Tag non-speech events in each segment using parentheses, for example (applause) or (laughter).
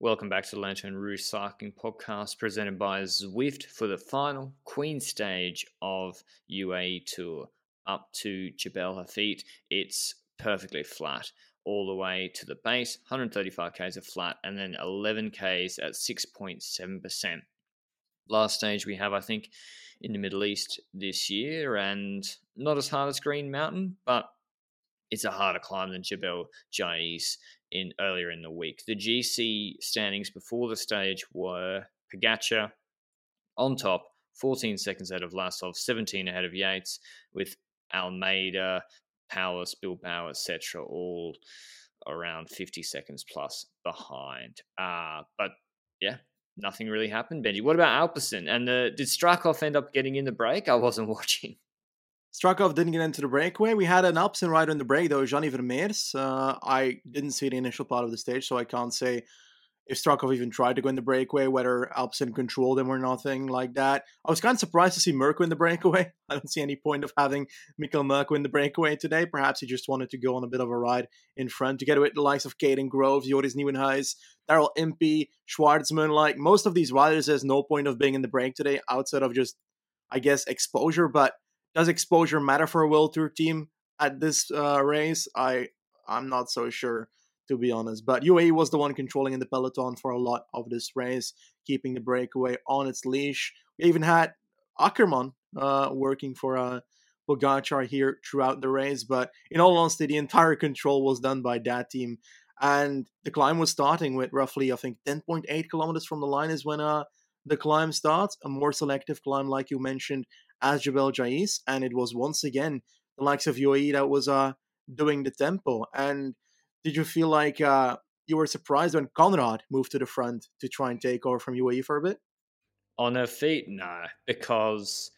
Welcome back to the Lanterne Rouge Cycling Podcast presented by Zwift for the final Queen stage of UAE Tour up to Jebel Hafeet. It's perfectly flat all the way to the base, 135 k's of flat, and then 11 k's at 6.7%. Last stage we have, I think, in the Middle East this year, and not as hard as Green Mountain, but it's a harder climb than Jebel Jais in earlier in the week. The GC standings before the stage were Pogacar on top, 14 seconds ahead of Vlasov, 17 ahead of Yates, with Almeida, Powless, Bilbao, etc., all around 50 seconds plus behind. Uh, but yeah, nothing really happened, Benji. What about Alpecin? And the, did Strakov end up getting in the break? I wasn't (laughs) watching. Strakov didn't get into the breakaway. We had an Alpecin rider in the break, though, Gianni Vermeersch. Uh, I didn't see the initial part of the stage, so I can't say if Strakov even tried to go in the breakaway, whether Alpecin controlled him or nothing like that. I was kind of surprised to see Mørkøv in the breakaway. (laughs) I don't see any point of having Mikkel Mørkøv in the breakaway today. Perhaps he just wanted to go on a bit of a ride in front, together with the likes of Kaden Groves, Joris Nieuwenhuis, Daryl Impey, Schwarzmann. Like most of these riders, there's no point of being in the break today outside of just, I guess, exposure. But does exposure matter for a World Tour team at this uh, race? I I'm not so sure to be honest. But UAE was the one controlling in the peloton for a lot of this race, keeping the breakaway on its leash. We even had Ackermann uh, working for uh, Pogacar here throughout the race. But in all honesty, the entire control was done by that team. And the climb was starting with roughly, I think, 10.8 kilometers from the line is when uh, the climb starts. A more selective climb, like you mentioned, as Jebel Jais. And it was once again the likes of UAE that was uh, doing the tempo. And did you feel like uh, you were surprised when Konrad moved to the front to try and take over from UAE for a bit? On her feet, no, because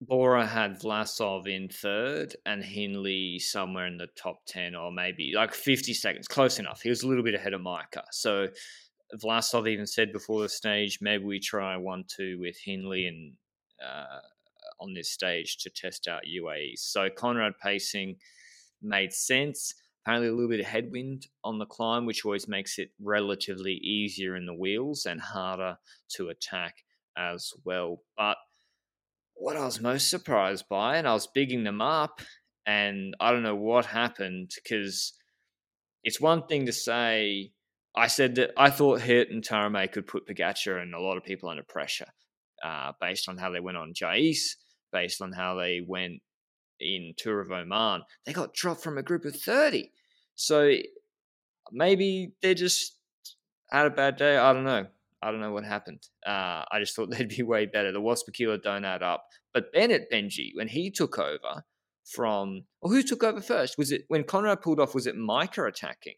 Bora had Vlasov in third and Hindley somewhere in the top 10 or maybe like 50 seconds, close enough. He was a little bit ahead of Majka. So Vlasov even said before the stage, maybe we try 1 2 with Hindley and uh, on this stage to test out UAE. So Konrad pacing made sense apparently a little bit of headwind on the climb, which always makes it relatively easier in the wheels and harder to attack as well. But what I was most surprised by, and I was bigging them up, and I don't know what happened because it's one thing to say. I said that I thought Hirt and Taaramäe could put Pogacar and a lot of people under pressure uh, based on how they went on Jais, based on how they went in Tour of Oman. They got dropped from a group of 30. So maybe they just had a bad day. I don't know. I don't know what happened. Uh, I just thought (laughs) they'd be way better. The Waspakila don't add up. But Bennett Benji, when he took over from, or who took over first? Was it when Konrad pulled off? Was it Majka attacking?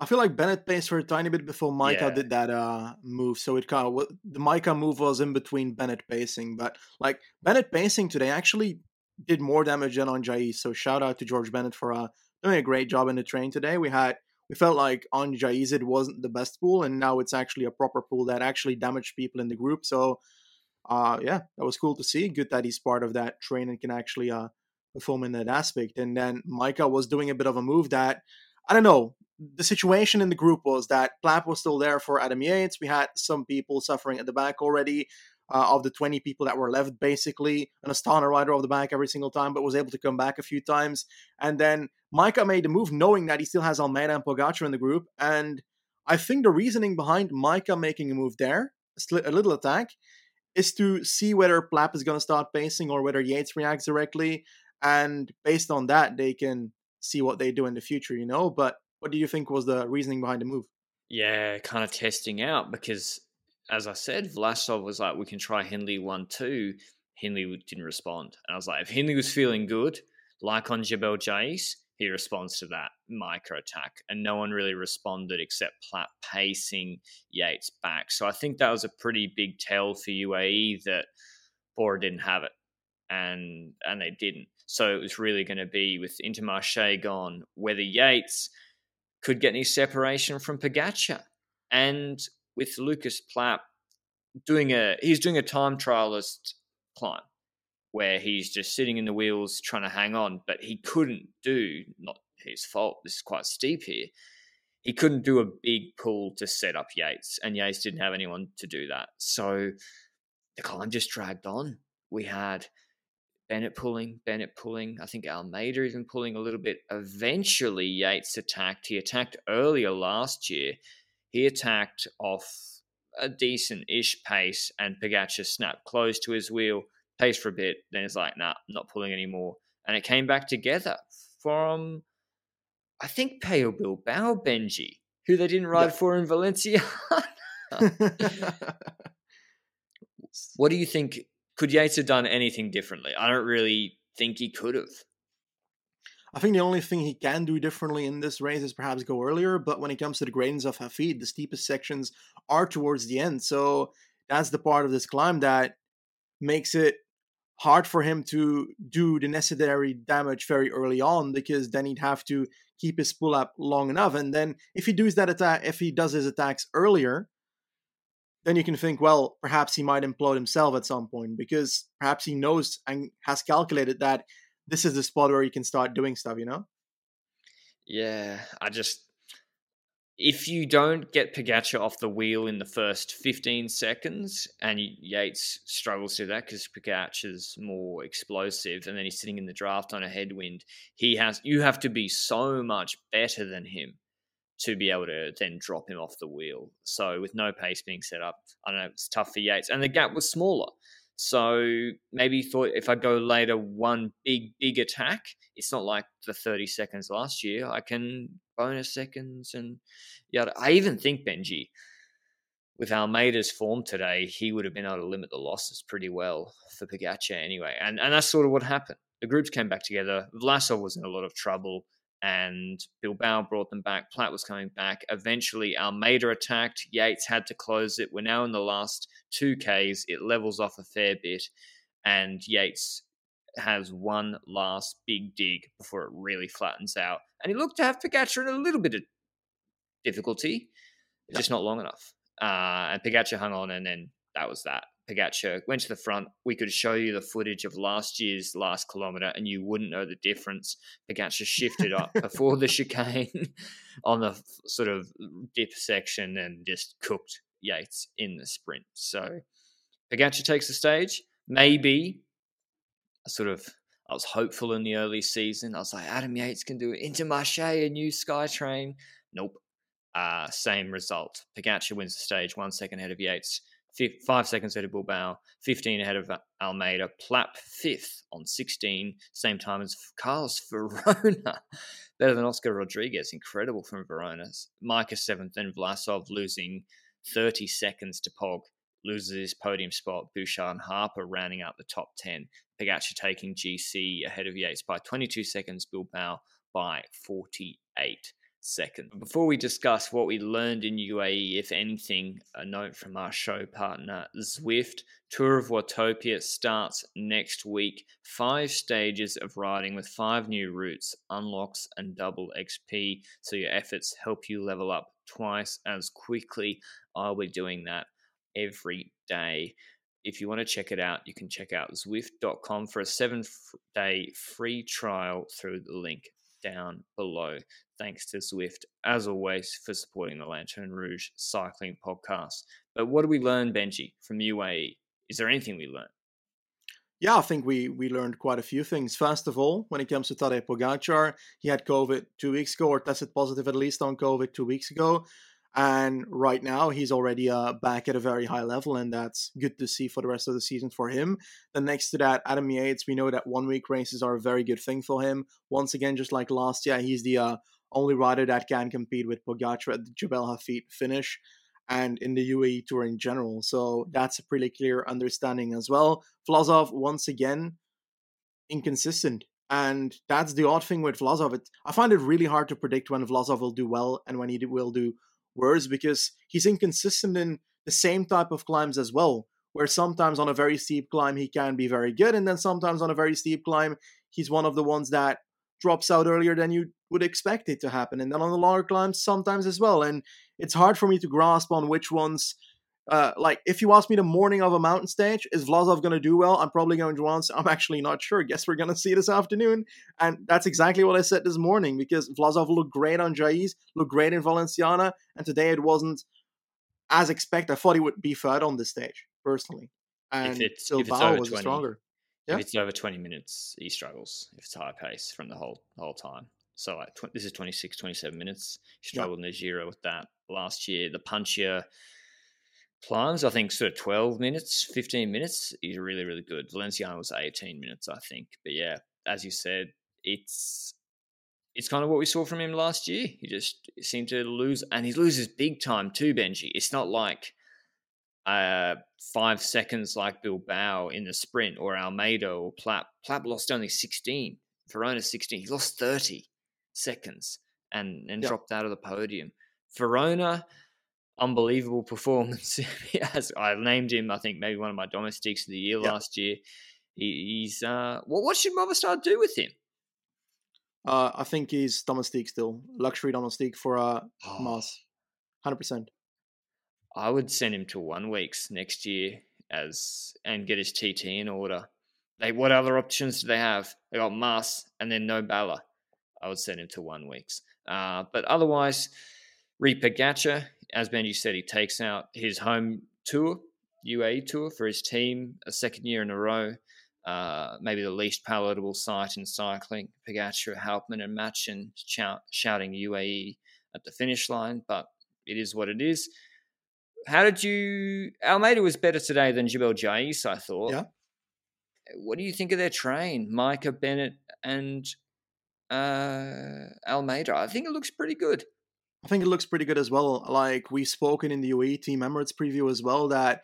I feel like Bennett paced for a tiny bit before Majka yeah. did that uh, move. So it kind of the Majka move was in between Bennett pacing, but like Bennett pacing today actually did more damage than on Jais. So shout out to George Bennett for uh, doing a great job in the train today. We had we felt like on Jais it wasn't the best pool, and now it's actually a proper pool that actually damaged people in the group. So, uh, yeah, that was cool to see. Good that he's part of that train and can actually uh, perform in that aspect. And then Majka was doing a bit of a move that I don't know. The situation in the group was that Plapp was still there for Adam Yates. We had some people suffering at the back already uh, of the 20 people that were left, basically. An Astana rider off the back every single time, but was able to come back a few times. And then Majka made the move knowing that he still has Almeida and Pogacar in the group. And I think the reasoning behind Majka making a move there, a little attack, is to see whether Plapp is going to start pacing or whether Yates reacts directly. And based on that, they can see what they do in the future, you know? But what do you think was the reasoning behind the move? Yeah, kind of testing out because as I said, Vlasov was like, we can try Hindley 1 2. Hindley didn't respond. And I was like, if Hindley was feeling good, like on Jebel Jais, he responds to that. micro attack, and no one really responded except Plapp pacing Yates back. So I think that was a pretty big tell for UAE that Bora didn't have it, and and they didn't. So it was really going to be with Intermarché gone, whether Yates could get any separation from Pogacar, and with Lucas Plapp doing a he's doing a time trialist climb where he's just sitting in the wheels trying to hang on, but he couldn't do not his fault. This is quite steep here. He couldn't do a big pull to set up Yates, and Yates didn't have anyone to do that. So the climb just dragged on. We had Bennett pulling, Bennett pulling. I think Almeida even pulling a little bit. Eventually, Yates attacked. He attacked earlier last year. He attacked off a decent ish pace, and Pogacar snapped close to his wheel, paced for a bit, then it's like, nah, I'm not pulling anymore. And it came back together from, I think, Pello Bilbao Benji, who they didn't ride for in Valencia. (laughs) (laughs) what do you think? Could Yates have done anything differently? I don't really think he could have. I think the only thing he can do differently in this race is perhaps go earlier, but when it comes to the gradients of Hafeet, the steepest sections are towards the end. So that's the part of this climb that makes it hard for him to do the necessary damage very early on because then he'd have to keep his pull up long enough. And then if he does that attack if he does his attacks earlier, then you can think, well, perhaps he might implode himself at some point because perhaps he knows and has calculated that this is the spot where you can start doing stuff, you know? Yeah, I just if you don't get Pogacar off the wheel in the first 15 seconds, and Yates struggles to that because is more explosive, and then he's sitting in the draft on a headwind, he has you have to be so much better than him to be able to then drop him off the wheel. So with no pace being set up, I don't know, it's tough for Yates, and the gap was smaller. So maybe thought if I go later one big, big attack, it's not like the 30 seconds last year. I can bonus seconds and yeah. I even think Benji, with Almeida's form today, he would have been able to limit the losses pretty well for Pogacar anyway. And and that's sort of what happened. The groups came back together. Vlasov was in a lot of trouble and Bilbao brought them back. Plapp was coming back. Eventually, Almeida attacked. Yates had to close it. We're now in the last two Ks. It levels off a fair bit, and Yates has one last big dig before it really flattens out. And he looked to have Pogacar in a little bit of difficulty, just not long enough. Uh, and Pogacar hung on, and then that was that. Pogacar went to the front. We could show you the footage of last year's last kilometre, and you wouldn't know the difference. Pogacar shifted up (laughs) before the chicane (laughs) on the sort of dip section and just cooked Yates in the sprint. So Pogacar takes the stage. Maybe I sort of I was hopeful in the early season. I was like, Adam Yates can do it. Intermarché, a new Skytrain. Nope. Uh, same result. Pogacar wins the stage one second ahead of Yates five seconds ahead of Bilbao, 15 ahead of uh, Almeida, Plapp fifth on 16, same time as Carlos (laughs) Verona. Better than Oscar Rodriguez, incredible from Verona. Majka seventh, then Vlasov losing 30 seconds to Pog, loses his podium spot. Bouchard and Harper rounding out the top 10. Pogacar taking GC ahead of Yates by 22 seconds, Bilbao by 48 second. Before we discuss what we learned in UAE, if anything, a note from our show partner Zwift. Tour of Watopia starts next week. Five stages of riding with five new routes, unlocks, and double XP. So your efforts help you level up twice as quickly. I'll be doing that every day. If you want to check it out, you can check out Zwift.com for a seven day free trial through the link down below. Thanks to Zwift, as always, for supporting the Lanterne Rouge Cycling Podcast. But what do we learn, Benji, from UAE? Is there anything we learned? Yeah, I think we we learned quite a few things. First of all, when it comes to Tadej Pogacar, he had COVID two weeks ago, or tested positive at least on COVID two weeks ago and right now he's already uh, back at a very high level and that's good to see for the rest of the season for him then next to that adam yates we know that one week races are a very good thing for him once again just like last year he's the uh, only rider that can compete with Pogacar at the Jebel Hafeet finish and in the UAE Tour in general. So that's a pretty clear understanding as well. Vlasov, once again, inconsistent. And that's the odd thing with Vlasov. It, I find it really hard to predict when Vlasov will do well and when he will do worse because he's inconsistent in the same type of climbs as well. Where sometimes on a very steep climb he can be very good, and then sometimes on a very steep climb he's one of the ones that drops out earlier than you would expect it to happen. And then on the longer climbs, sometimes as well. And it's hard for me to grasp on which ones uh, like if you ask me the morning of a mountain stage, is Vlasov going to do well? I'm probably going to answer. I'm actually not sure. Guess we're going to see this afternoon, and that's exactly what I said this morning because Vlasov looked great on Jais, looked great in Valenciana, and today it wasn't as expected. I thought he would be third on this stage personally, and if it's, if it's over was 20, stronger. Yeah. If it's over 20 minutes, he struggles. If it's high pace from the whole the whole time. So like tw- this is 26, 27 minutes. He struggled in the Giro with that last year. The punchier climbs, I think, sort of 12 minutes, 15 minutes. He's really, really good. Valenciano was 18 minutes, I think. But yeah, as you said, it's it's kind of what we saw from him last year. He just seemed to lose, and he loses big time too, Benji. It's not like uh, five seconds like Bilbao in the sprint or Almeida or Plapp. Plapp lost only 16. Verona 16. He lost 30 seconds and, and Yeah. dropped out of the podium. Verona, unbelievable performance. (laughs) As I named him, I think maybe one of my domestics of the year Yeah. last year. He, he's uh, what, what should Movistar do with him? Uh, I think he's domestique still, luxury domestique for uh, Oh, Mas, hundred percent. I would send him to one weeks next year as and get his TT in order. They what other options do they have? They got Mas and then no Bala. I would send him to one weeks. Uh, but otherwise, Reaper Pogacar, as Benji said, he takes out his home tour, UAE tour for his team, a second year in a row. Uh, maybe the least palatable sight in cycling. Pogacar, Halpman, and Machin shout, shouting UAE at the finish line, but it is what it is. How did you? Almeida was better today than Jebel Jais, I thought. Yeah. What do you think of their train, Majka Bennett and uh, Almeida? I think it looks pretty good. I think it looks pretty good as well. Like we've spoken in the UAE Team Emirates preview as well that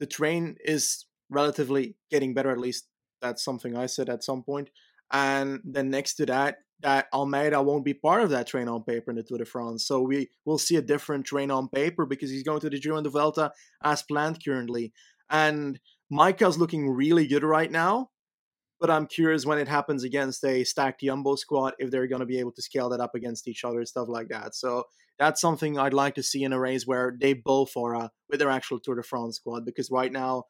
the train is relatively getting better. At least that's something I said at some point. And then next to that, that Almeida won't be part of that train on paper in the Tour de France. So we will see a different train on paper because he's going to the Giro and the Vuelta as planned currently. And Majka's looking really good right now. But I'm curious when it happens against a stacked Jumbo squad if they're going to be able to scale that up against each other, and stuff like that. So that's something I'd like to see in a race where they both are uh, with their actual Tour de France squad. Because right now,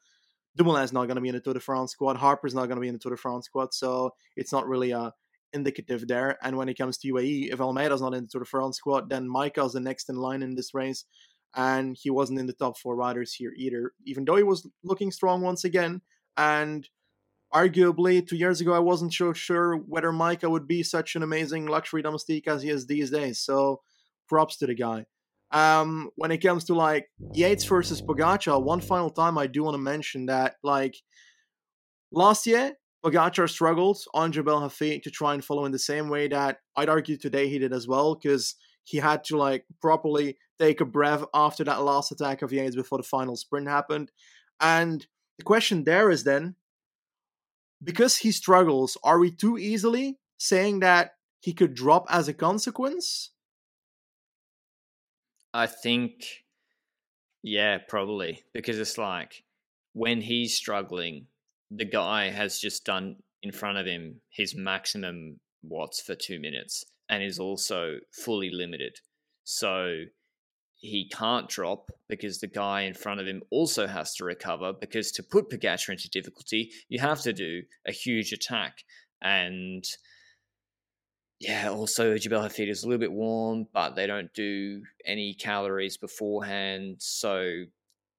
Dumoulin's not going to be in the Tour de France squad. Harper's not going to be in the Tour de France squad. So it's not really uh, indicative there. And when it comes to UAE, if Almeida's not in the Tour de France squad, then Majka's the next in line in this race. And he wasn't in the top four riders here either, even though he was looking strong once again. And arguably, two years ago, I wasn't so sure whether Majka would be such an amazing luxury domestique as he is these days. So props to the guy. Um, when it comes to like Yates versus Pogacar, one final time I do want to mention that like last year Pogacar struggled on Jebel Hafeet to try and follow in the same way that I'd argue today he did as well because he had to like properly take a breath after that last attack of Yates before the final sprint happened. And the question there is then because he struggles, are we too easily saying that he could drop as a consequence? I think, yeah, probably because it's like when he's struggling, the guy has just done in front of him his maximum watts for two minutes and is also fully limited. So he can't drop because the guy in front of him also has to recover because to put Pogacar into difficulty, you have to do a huge attack. And yeah, also Jebel Hafeet is a little bit warm, but they don't do any calories beforehand. So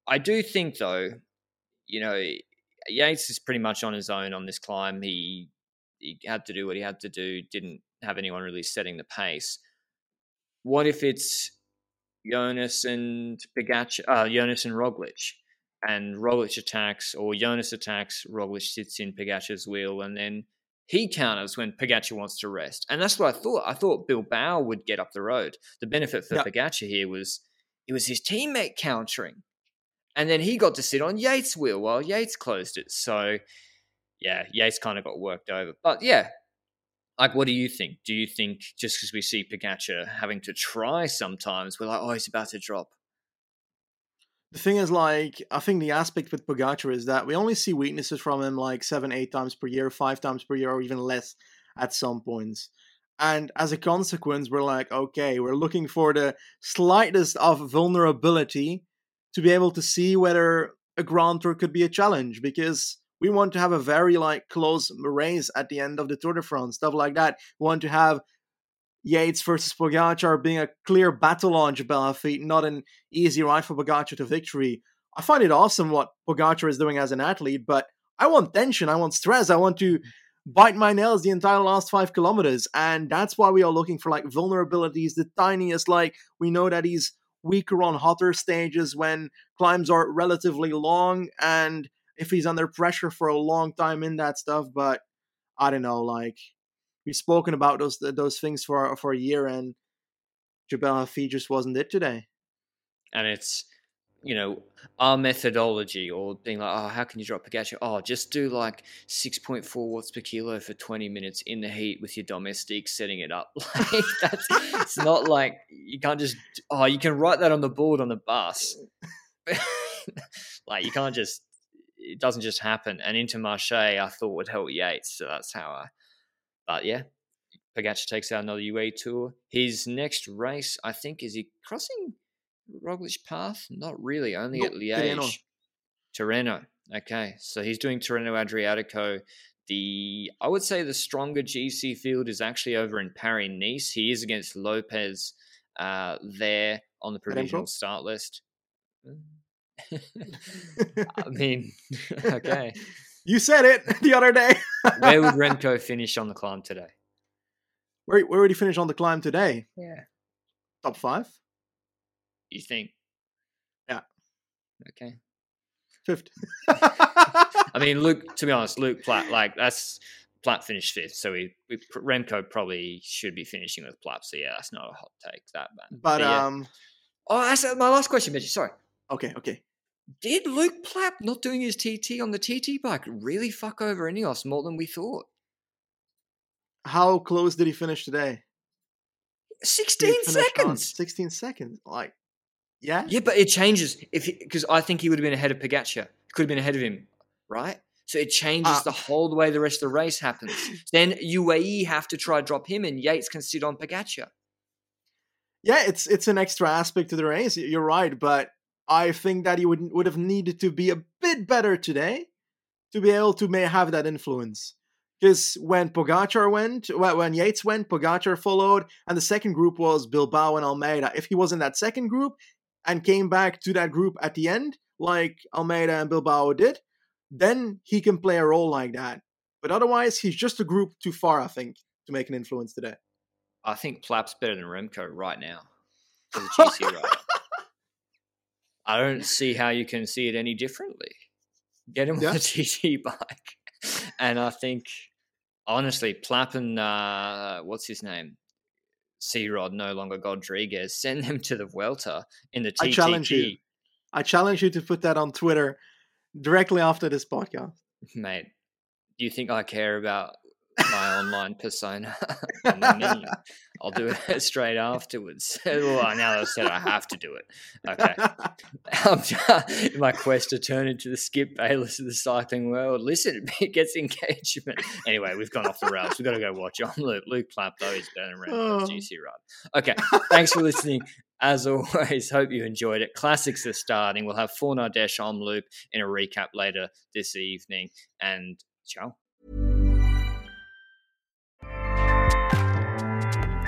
I do think though, you know, Yates is pretty much on his own on this climb. He he had to do what he had to do, didn't have anyone really setting the pace. What if it's Jonas and Pogacar, uh, Jonas and Roglic, and Roglic attacks, or Jonas attacks, Roglic sits in Pogacar's wheel, and then he counters when Pogacar wants to rest. And that's what I thought. I thought Bill Bilbao would get up the road. The benefit for Yeah. Here was it was his teammate countering. And then he got to sit on Yates' wheel while Yates closed it. So, yeah, Yates kind of got worked over. But yeah, like, what do you think? Do you think just because we see Pogacar having to try sometimes, we're like, oh, he's about to drop? The thing is, like, I think the aspect with Pogacar is that we only see weaknesses from him like seven, eight times per year, five times per year, or even less at some points. And as a consequence, we're like, okay, we're looking for the slightest of vulnerability to be able to see whether a Grand Tour could be a challenge because we want to have a very like close race at the end of the Tour de France, stuff like that. We want to have Yates versus Pogacar being a clear battle on Jebel Hafeet, not an easy ride for Pogacar to victory. I find it awesome what Pogacar is doing as an athlete, but I want tension, I want stress, I want to bite my nails the entire last five kilometers, and that's why we are looking for like vulnerabilities, the tiniest. Like we know that he's weaker on hotter stages when climbs are relatively long, and if he's under pressure for a long time in that stuff. But I don't know, like we've spoken about those those things for for a year, and Jebel Hafeet just wasn't it today. And it's you know our methodology or being like, oh, how can you drop Pogacar? Oh, just do like six point four watts per kilo for twenty minutes in the heat with your domestic, setting it up. (laughs) Like that's it's not like you can't just oh, you can write that on the board on the bus. (laughs) like you can't just it doesn't just happen. And Intermarché, I thought would help Yates, so that's how I. But yeah, Pogacar takes out another UAE tour. His next race, I think, is he crossing Roglic Path? Not really, only at Liège. Tirreno. Okay, so he's doing Tirreno Adriatico. The I would say the stronger GC field is actually over in Paris Nice. He is against Lopez uh, there on the provisional start list. (laughs) I mean, (laughs) okay. You said it (laughs) the other day. where would Remco finish on the climb today? Where where would he finish on the climb today? Yeah. Top five? You think? Yeah. Okay. Fifth. I mean, Luke. To be honest, Luke Plapp. like that's Plapp finished fifth, so we, we Remco probably should be finishing with Plapp. So yeah, that's not a hot take. That bad. But, but yeah. um. Oh, that's my last question, Benji. Sorry. Okay. Okay. Did Luke Plapp not doing his TT on the TT bike really fuck over Ineos more than we thought? How close did he finish today? 16 seconds. 16 seconds. Like, yeah. Yeah, but it changes if because I think he would have been ahead of Pogacar. Could have been ahead of him, right? So it changes uh, the whole way the rest of the race happens. (laughs) then UAE have to try drop him, and Yates can sit on Pogacar. Yeah, it's it's an extra aspect to the race. You're right, but I think that he would would have needed to be a bit better today to be able to may have that influence. Because when Pogacar went, when Yates went, Pogacar followed, and the second group was Bilbao and Almeida. If he was in that second group and came back to that group at the end, like Almeida and Bilbao did, then he can play a role like that. But otherwise, he's just a group too far, I think, to make an influence today. I think Plapp's better than Remco right now as a GC rider. I don't see how you can see it any differently. Get him (laughs) yeah. on a TT bike. and I think, honestly, Plapp and uh, what's his name? C Rod, no longer Godriguez, send them to the Vuelta in the TTT. I challenge you. I challenge you to put that on Twitter directly after this podcast. Mate, do you think I care about my online persona. (laughs) I'll do it (laughs) straight afterwards. (laughs) well, now that I've said I have to do it. Okay. Um, my quest to turn into the Skip Bayless of the cycling world. Listen, it gets engagement. Anyway, we've gone off the rails. We've got to go watch on Luke. Luke Plapp, though, he's better than oh. GC Rod. Okay. Thanks for listening. As always, hope you enjoyed it. Classics are starting. We'll have Fornadesh on loop in a recap later this evening. And ciao.